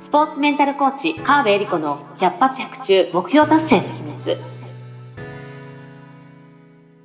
スポーツメンタルコーチ、川辺恵里子の百発百中目標達成の秘密。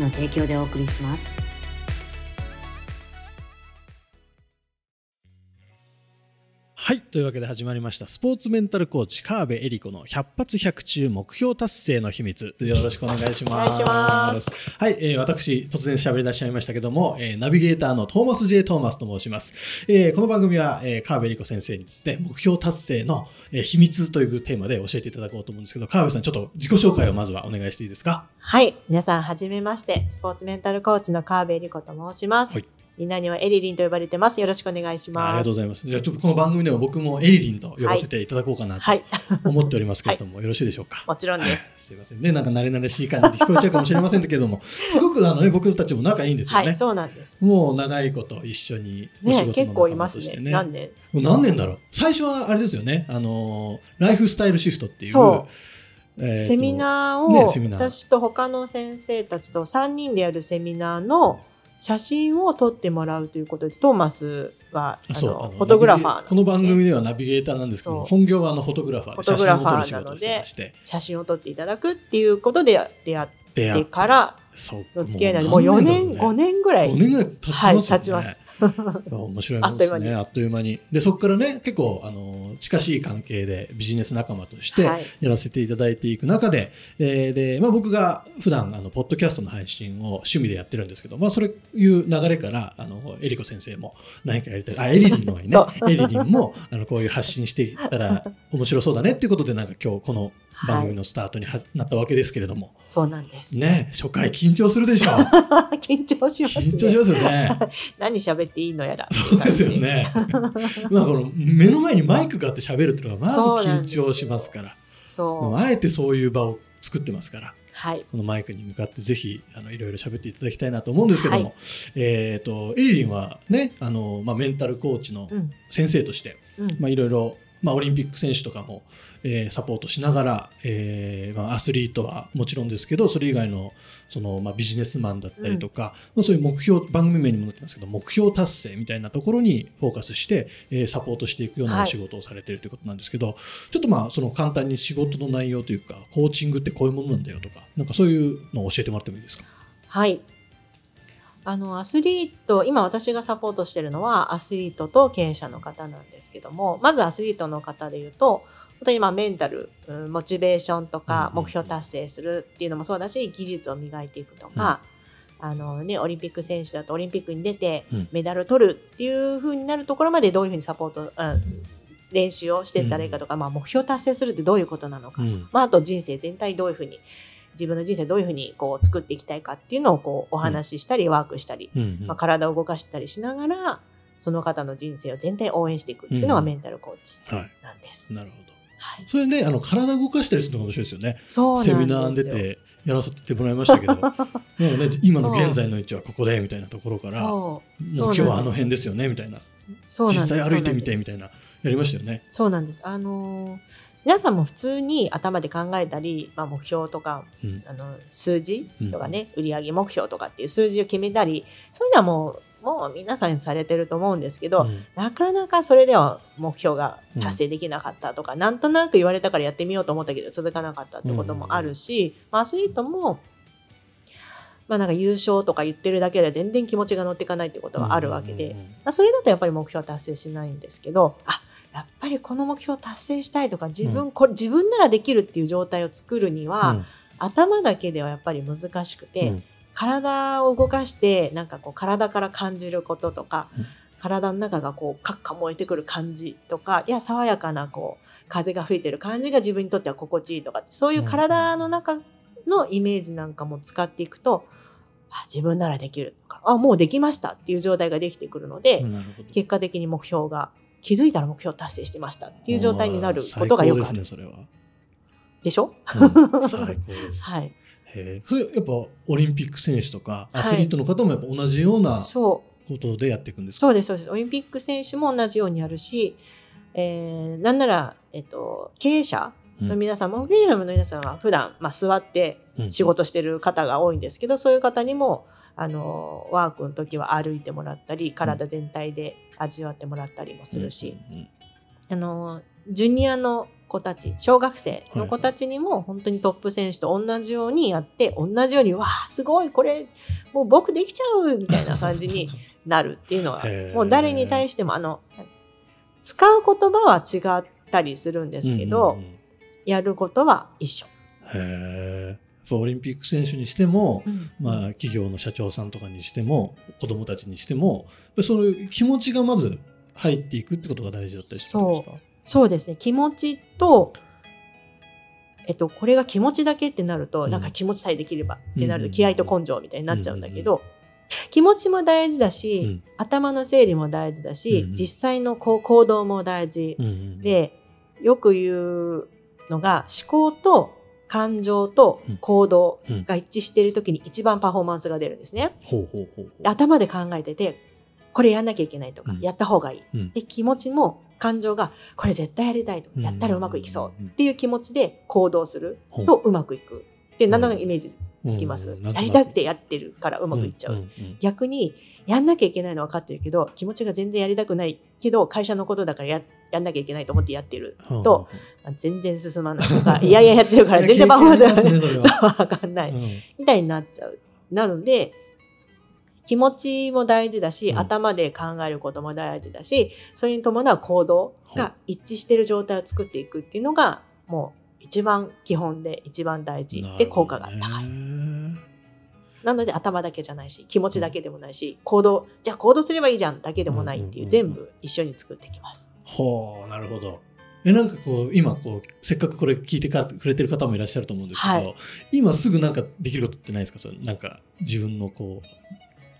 の提供でお送りします。はい。というわけで始まりました。スポーツメンタルコーチ、川辺恵里子の100発100中目標達成の秘密。よろしくお願いします。お願いします。はい。えー、私、突然喋り出しちゃいましたけども、えー、ナビゲーターのトーマス J. トーマスと申します。えー、この番組は、えー、川辺恵里子先生にですね、目標達成の、えー、秘密というテーマで教えていただこうと思うんですけど、川辺さん、ちょっと自己紹介をまずはお願いしていいですか？はい。皆さん、はじめまして、スポーツメンタルコーチの川辺恵里子と申します。はい。みんなにはエリリンと呼ばれてます。よろしくお願いします。ありがとうございます。じゃあちょっとこの番組では僕もエリリンと呼ばせていただこうかなと思っておりますけれども、はい、よろしいでしょうか？もちろんです。すいませんね。なんか慣れ慣れしい感じで聞こえちゃうかもしれませんけれども、すごくあのね僕たちも仲いいんですよね。はい、そうなんです。もう長いこと一緒にお仕事ね、結構いますね。何年？もう何年？だろう？最初はあれですよね。あのライフスタイルシフトっていう。えー、セミナーを、ね、私と他の先生たちと3人でやるセミナーの写真を撮ってもらうということでトーマスはあのフォトグラファー、ね、この番組ではナビゲーターなんですけど本業はあのフォトグラファーフォトグラファーなので写真を撮っていただくっていうことで出会ってからの付き合いなんでもう4年、ね、5年ぐらい。5年ぐらい経ちますよね、はい、経ちます。面白いもんですね。あっという間に。でそこからね結構あの近しい関係でビジネス仲間としてやらせていただいていく中で、はい、えー、でまあ、僕が普段あのポッドキャストの配信を趣味でやってるんですけど、まあ、そういう流れからあのエリコ先生も何かやりたいあエリリンのね。エリリンもあのこういう発信していったら面白そうだねっていうことでなんか今日この番組のスタートには、なったわけですけれども。そうなんです。ね、初回緊張するでしょう。緊張します、ね、緊張しますよね。何喋っていいのやら。そうですよね。まあこの目の前にマイクがあって喋るっていうのがまず緊張しますから。そうあえてそういう場を作ってますから。はい、このマイクに向かってぜひあのいろいろ喋っていただきたいなと思うんですけども、はい、えっ、ー、とエリリンはねあのまあメンタルコーチの先生として、うん、まあいろいろまあオリンピック選手とかもえー、サポートしながら、えーまあ、アスリートはもちろんですけどそれ以外のその、まあ、ビジネスマンだったりとか、うん、まあ、そういう目標番組名にもなってますけど目標達成みたいなところにフォーカスして、えー、サポートしていくようなお仕事をされているということなんですけど、はい、ちょっとまあその簡単に仕事の内容というかコーチングってこういうものなんだよとかなんかそういうのを教えてもらってもいいですか？はいあのアスリート今私がサポートしてるのはアスリートと経営者の方なんですけどもまずアスリートの方でいうと本当にまあメンタル、モチベーションとか目標達成するっていうのもそうだし技術を磨いていくとか、うん、あのね、オリンピック選手だとオリンピックに出てメダル取るっていうふうになるところまでどういうふうにサポート、うん、練習をしていったらいいかとか、うん、まあ、目標達成するってどういうことなのか、まあ、あと人生全体どういうふうに自分の人生どういうふうにこう作っていきたいかっていうのをこうお話ししたり、ワークしたり、まあ、体を動かしたりしながらその方の人生を全体応援していくっていうのがメンタルコーチなんです。なるほど。はい、それねあの体動かしたりするのが面白いですよね。セミナー出てやらせてもらいましたけど。もう、ね、今の現在の位置はここでみたいなところから目標はあの辺ですよねみたいな。実際歩いてみてみたいな。やりましたよね。そうなんです。あのー皆さんも普通に頭で考えたり、まあ、目標とか、うん、あの数字とかね、うん、売上目標とかっていう数字を決めたりそういうのはもうもう皆さんされてると思うんですけど、うん、なかなかそれでは目標が達成できなかったとか、うん、なんとなく言われたからやってみようと思ったけど続かなかったってこともあるし、うん、アスリートもまあ、なんか優勝とか言ってるだけで全然気持ちが乗っていかないってことはあるわけで、まあ、それだとやっぱり目標達成しないんですけどあやっぱりこの目標達成したいとか自分、これ自分ならできるっていう状態を作るには、頭だけではやっぱり難しくて、体を動かしてなんかこう体から感じることとか、うん、体の中がこうカッカ燃えてくる感じとかいや爽やかなこう風が吹いてる感じが自分にとっては心地いいとかそういう体の中のイメージなんかも使っていくと、あ自分ならできるとかあもうできましたっていう状態ができてくるので結果的に目標が気づいたら目標達成してましたっていう状態になることがよくある。ですね、それは。でしょ、うん、最高です。はい。へそれやっぱオリンピック選手とかアスリートの方もやっぱ同じようなことでやっていくんですか、そうですそうです。オリンピック選手も同じようにやるし、えー、なんなら、えっと、経営者の皆さんも、経営者の皆さんは普段、まあ、座って仕事してる方が多いんですけど、うん、そういう方にもあのワークの時は歩いてもらったり体全体で味わってもらったりもするし、うんうん、あのジュニアの子たち小学生の子たちにも本当にトップ選手と同じようにやって同じようにわあすごいこれもう僕できちゃうみたいな感じに なるっていうのはもう誰に対してもあの使う言葉は違ったりするんですけど、うんうんうん、やることは一緒。へオリンピック選手にしても、うん、まあ、企業の社長さんとかにしても子どもたちにしてもその気持ちがまず入っていくってことが大事だったりするんですか？そう。ですね。気持ちとえっと、これが気持ちだけってなると、うん、なんか気持ちさえできればってなると、気合と根性みたいになっちゃうんだけど、気持ちも大事だし、うん、頭の整理も大事だし、実際のこう行動も大事、でよく言うのが思考と感情と行動が一致している時に一番パフォーマンスが出るんですね。頭で考えててこれやんなきゃいけないとか、やった方がいい、で気持ちも感情がこれ絶対やりたいとやったらうまくいきそうっていう気持ちで行動するとうまくいく。って何となくイメージつきます、やりたくてやってるからうまくいっちゃう、逆にやんなきゃいけないの分かってるけど気持ちが全然やりたくないけど会社のことだからややんなきゃいけないと思ってやってる。と、全然進まないとか いやいややってるから全然パフォーマンスが分 かんない、みたいになっちゃう。なので気持ちも大事だし、うん、頭で考えることも大事だしそれに伴う行動が一致している状態を作っていくっていうのがもう一番基本で一番大事で効果が高い。なので頭だけじゃないし気持ちだけでもないし行動じゃあ行動すればいいじゃんだけでもないっていう,、全部一緒に作ってきます。ほうなるほど。えなんかこう今こうせっかくこれ聞いてかくれてる方もいらっしゃると思うんですけど、はい、今すぐなんかできることってないですかそれなんか自分のこう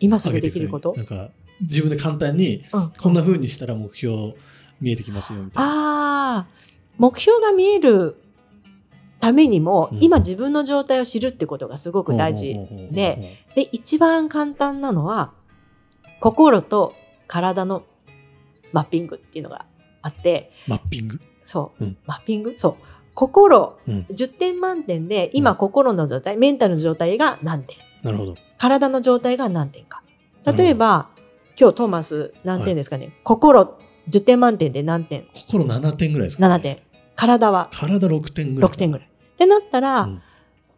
今すぐできること？なんか自分で簡単に、こんなふうにしたら目標見えてきますよみたいな。あ目標が見えるためにも、うん、今自分の状態を知るってことがすごく大事。でで一番簡単なのは心と体のマッピングっていうのがあって。マッピング？そう、うん、マッピング？そう。心、うん、10点満点で今心の状態、メンタルの状態が何点？なるほど。体の状態が何点か。例えば、うん、今日トーマス何点ですかね、はい、心。10点満点で何点？心7点ぐらいですか、ね、7点。体は？体6点ぐらい。6点ぐらい。ってなったら、うん、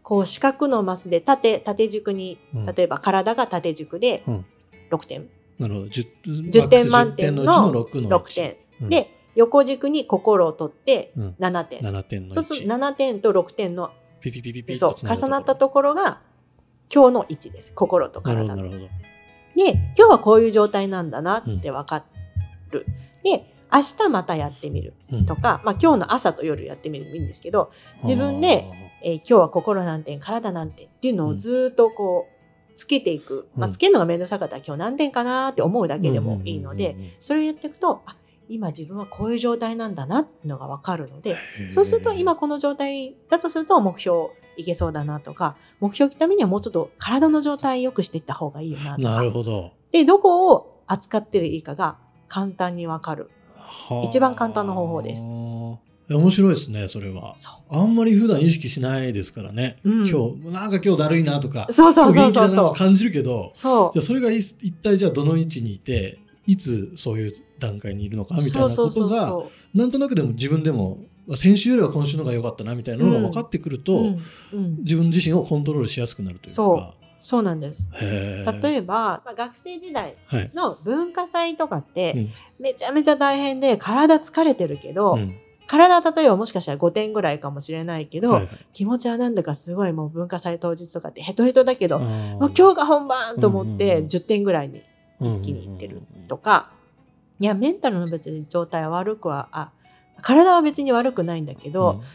こう四角のマスで縦、縦軸に、例えば体が縦軸で6点。なるほど。10, 10点満点の6点。で、横軸に心を取って7点。7点のそうすると7点と6点のピピピピピ。そう重なったところが今日の位置です。心と体の。で今日はこういう状態なんだなって分かる。うん、で明日またやってみるとか、うん、まあ、今日の朝と夜やってみるもいいんですけど自分で、えー、今日は心何点体何点っていうのをずっとこうつけていく、まあ、つけるのが面倒くさかったら今日何点かなって思うだけでもいいのでそれをやっていくとあ今自分はこういう状態なんだなっていうのが分かるのでそうすると今この状態だとすると目標いけそうだなとか目標のためにはもうちょっと体の状態良くしていった方がいいよなとか。なるほど。でどこを扱ってるいいかが簡単に分かる。一番簡単な方法です。面白いですねそれは。あんまり普段意識しないですからね、うん、今日なんか今日だるいなとかそうそうそうそうそう。感じるけどそう。じゃそれが一体じゃあどの位置にいていつそういう段階にいるのかみたいなことがなんとなくでも自分でも先週よりは今週の方が良かったなみたいなのが分かってくると、うん。うん、自分自身をコントロールしやすくなるというか。そう。なんです。例えば、まあ、学生時代の文化祭とかって、めちゃめちゃ大変で体疲れてるけど、うん、体例えばもしかしたら5点ぐらいかもしれないけど、はい、気持ちはなんだかすごいもう文化祭当日とかってヘトヘトだけどもう今日が本番と思って10点ぐらいに一気にいってるとか、いやメンタルの別に状態は悪くはあ体は別に悪くないんだけど、うん、今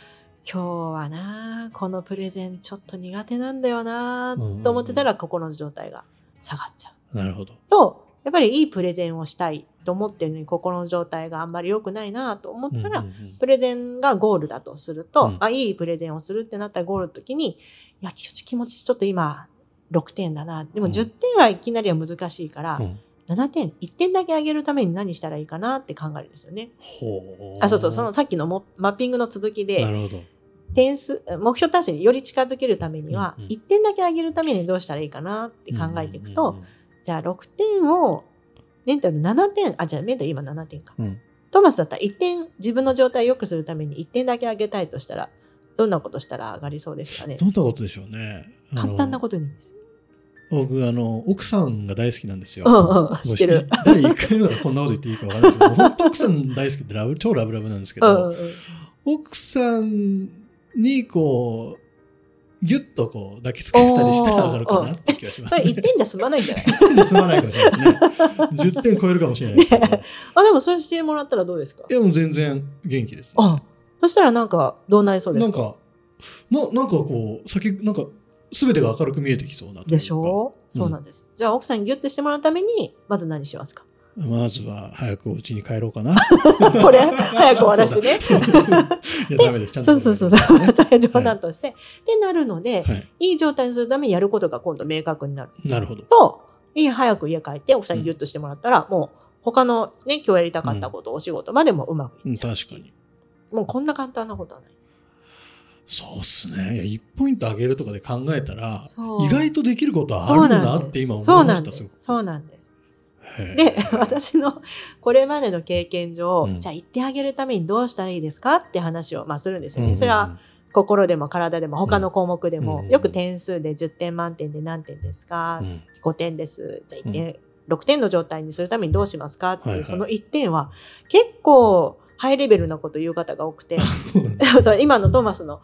日はなこのプレゼンちょっと苦手なんだよなと思ってたら心の状態が下がっちゃう。なるほど。とやっぱりいいプレゼンをしたいと思ってるのに心の状態があんまり良くないなと思ったら、プレゼンがゴールだとすると、うん、あいいプレゼンをするってなったらゴールの時にいや気持ちちょっと今6点だな。でも10点はいきなりは難しいから、うん、7点1点だけ上げるために何したらいいかなって考えるんですよね。あそうそうそのさっきのマッピングの続きで点数目標達成により近づけるためには、うんうん、1点だけ上げるためにどうしたらいいかなって考えていくと、うんうんうん、じゃあ6点をメンタル7点あじゃあメンタル今7点か、うん、トマスだったら1点自分の状態を良くするために1点だけ上げたいとしたらどんなことしたら上がりそうですかね。どんなことでしょうね。簡単なことにです僕あの奥さんが大好きなんですよ。うんうん、知ってる。第1回目からこんなこと言っていいか分からないですけど、本当奥さん大好きってラブ超ラブラブなんですけど、うんうん、奥さんにこう、ぎゅっとこう抱きつけたりしたら上がるかなって気がします、ね、それ1点じゃ済まないんじゃない ?1 点じゃ済まないかもしれないですね。10点超えるかもしれないですけど。あ、でもそうしてもらったらどうですか？いや、もう全然元気です、ね、あ、そしたらなんかどうなりそうですか？なんか、ななんかこう、先、なんか、すべてが明るく見えてきそうなでしょ？う、そうなんです。じゃあ奥さんにギュッてしてもらうために、まず何しますか？まずは早くお家に帰ろうかな。これ？早く終わらしてね。いやダメです。ちゃんと、そうそうそうそう。それ冗談として。ってなるので、い、い状態にするためにやることが今度明確になる。なるほど。と、いい早く家帰って奥さんにギュッとしてもらったら、もう他のね今日やりたかったこと、お仕事までもうまくいっちゃう。確かに。もうこんな簡単なことはない。そうっすね。いや、1ポイント上げるとかで考えたら、意外とできることはあるんだって今思いました。そうなんです。で、私のこれまでの経験上、うん、じゃあ言ってあげるためにどうしたらいいですかって話を、まあ、するんですよね。それは心でも体でも他の項目でも、よく点数で10点満点で何点ですか、うん、5点です。じゃあ1点、6点の状態にするためにどうしますかっていう、その1点は結構ハイレベルなこと言う方が多くて。今のトーマスの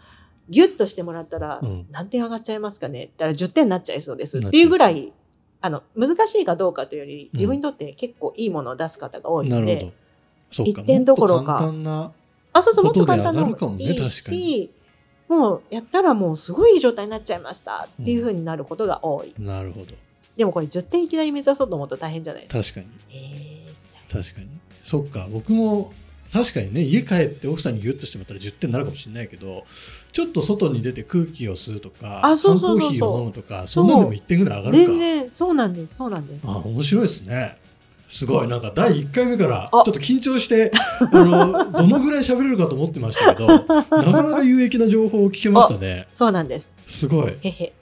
ギュッとしてもらったら何点上がっちゃいますかねって言ったら10点になっちゃいそうです。っていうぐらいあの難しいかどうかというより自分にとって結構いいものを出す方が多いので、うん、1点どころか。あそうそうもっと簡単な方がいいし、もうやったらもうすごいいい状態になっちゃいましたっていうふうになることが多い、うん、なるほど。でもこれ10点いきなり目指そうと思うと大変じゃないですか。確かに、えー、確かに。そっか。僕も確かにね家帰って奥さんにギュッとしてもらったら10点になるかもしれないけどちょっと外に出て空気を吸うとかあそうそうコーヒーを飲むとかそんなでも1点ぐらい上がるか。全然そうなんですそうなんです。あ面白いですね。すごい。なんか第1回目からちょっと緊張してあの どのぐらい喋れるかと思ってましたけど なかなか有益な情報を聞けましたね。そうなんです。すごい。へ。へ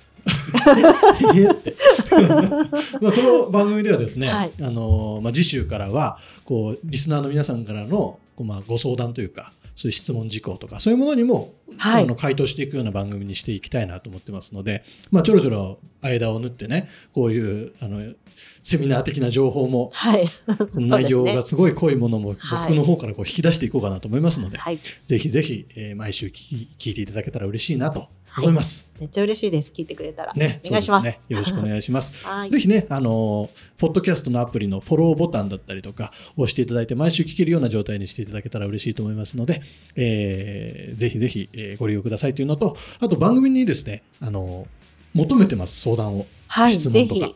へって。まあこの番組ではですね、はい、あのまあ、次週からはこうリスナーの皆さんからのまあ、ご相談というかそういう質問事項とかそういうものにも、はい、あの回答していくような番組にしていきたいなと思ってますので、まあ、ちょろちょろ間を縫ってねこういうあのセミナー的な情報も、はい、内容がすごい濃いものも僕の方からこう引き出していこうかなと思いますので、はい、ぜひぜひ、えー、毎週聞聞いていただけたら嬉しいなと思います、はい、めっちゃ嬉しいです。聞いてくれたら、ね、お願いします、ね、よろしくお願いします。ぜひねあのポッドキャストのアプリのフォローボタンだったりとか押していただいて毎週聞けるような状態にしていただけたら嬉しいと思いますので、えー、ぜひぜひ、えー、ご利用くださいというのとあと番組にですねあの求めてます相談を、はい、質問とか。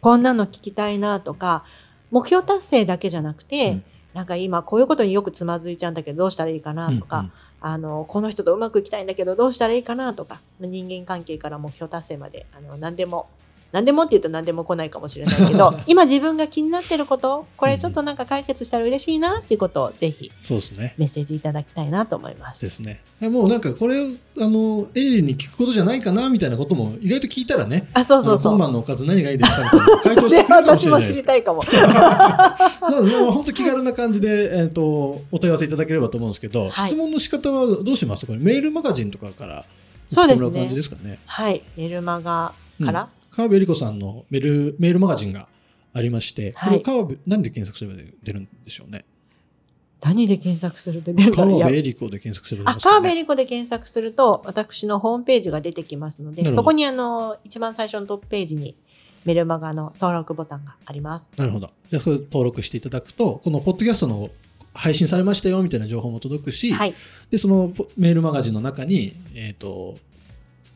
こんなの聞きたいなとか目標達成だけじゃなくて、うん、なんか今こういうことによくつまずいちゃうんだけどどうしたらいいかなとか、うんうんあのこの人とうまくいきたいんだけどどうしたらいいかなとか人間関係から目標達成まであの何でも何でもって言うと何でも来ないかもしれないけど 今自分が気になってることこれちょっとなんか解決したら嬉しいなっていうことをぜひそうですねメッセージいただきたいなと思います。ですね。もうなんかこれあのエリリンに聞くことじゃないかなみたいなことも意外と聞いたらねあそうそうそう今晩のおかず何がいいですかみたいな回答してくれるかもしれない 私も知りたいかも。本当気軽な感じで、えーと、お問い合わせいただければと思うんですけど、はい、質問の仕方はどうします？これメールマガジンとかからそうですね。感じですかね？はい。メールマガから、川辺理子さんのメールメールマガジンがありまして、はい、川辺何で検索すれば出るんでしょうね？何で検索すると出るか川辺理子で検索すると、ね、川辺理子で検索すると私のホームページが出てきますのでそこにあの一番最初のトップページにメルマガの登録ボタンがあります。なるほど。じゃあそれ登録していただくとこのポッドキャストの配信されましたよみたいな情報も届くし、はい、でそのメールマガジンの中に、えーと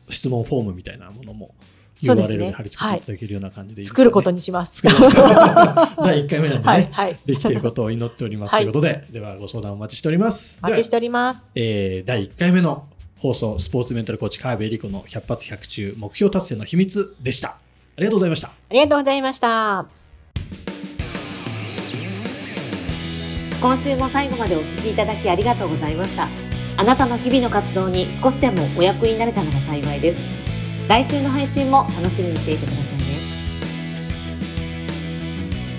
質問フォームみたいなものも URL で貼り付けていただけるような感じでいいですか、ね、作ることにします。第1回目なんでね、はいはい、できていることを祈っておりますということで、ではご相談お待ちしております。お待ちしております。えー、第1回目の放送、スポーツメンタルコーチ、川辺理子の100発100中、目標達成の秘密でした。ありがとうございました。ありがとうございました。今週も最後までお聞きいただきありがとうございました。あなたの日々の活動に少しでもお役になれたのが幸いです。来週の配信も楽しみにしていてくださいね。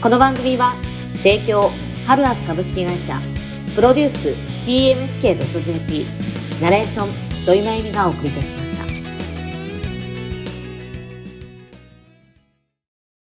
この番組は、提供、ハルアス株式会社、プロデュース、tmsk.jp、ナレーション、土井まゆみがお送りいたしました。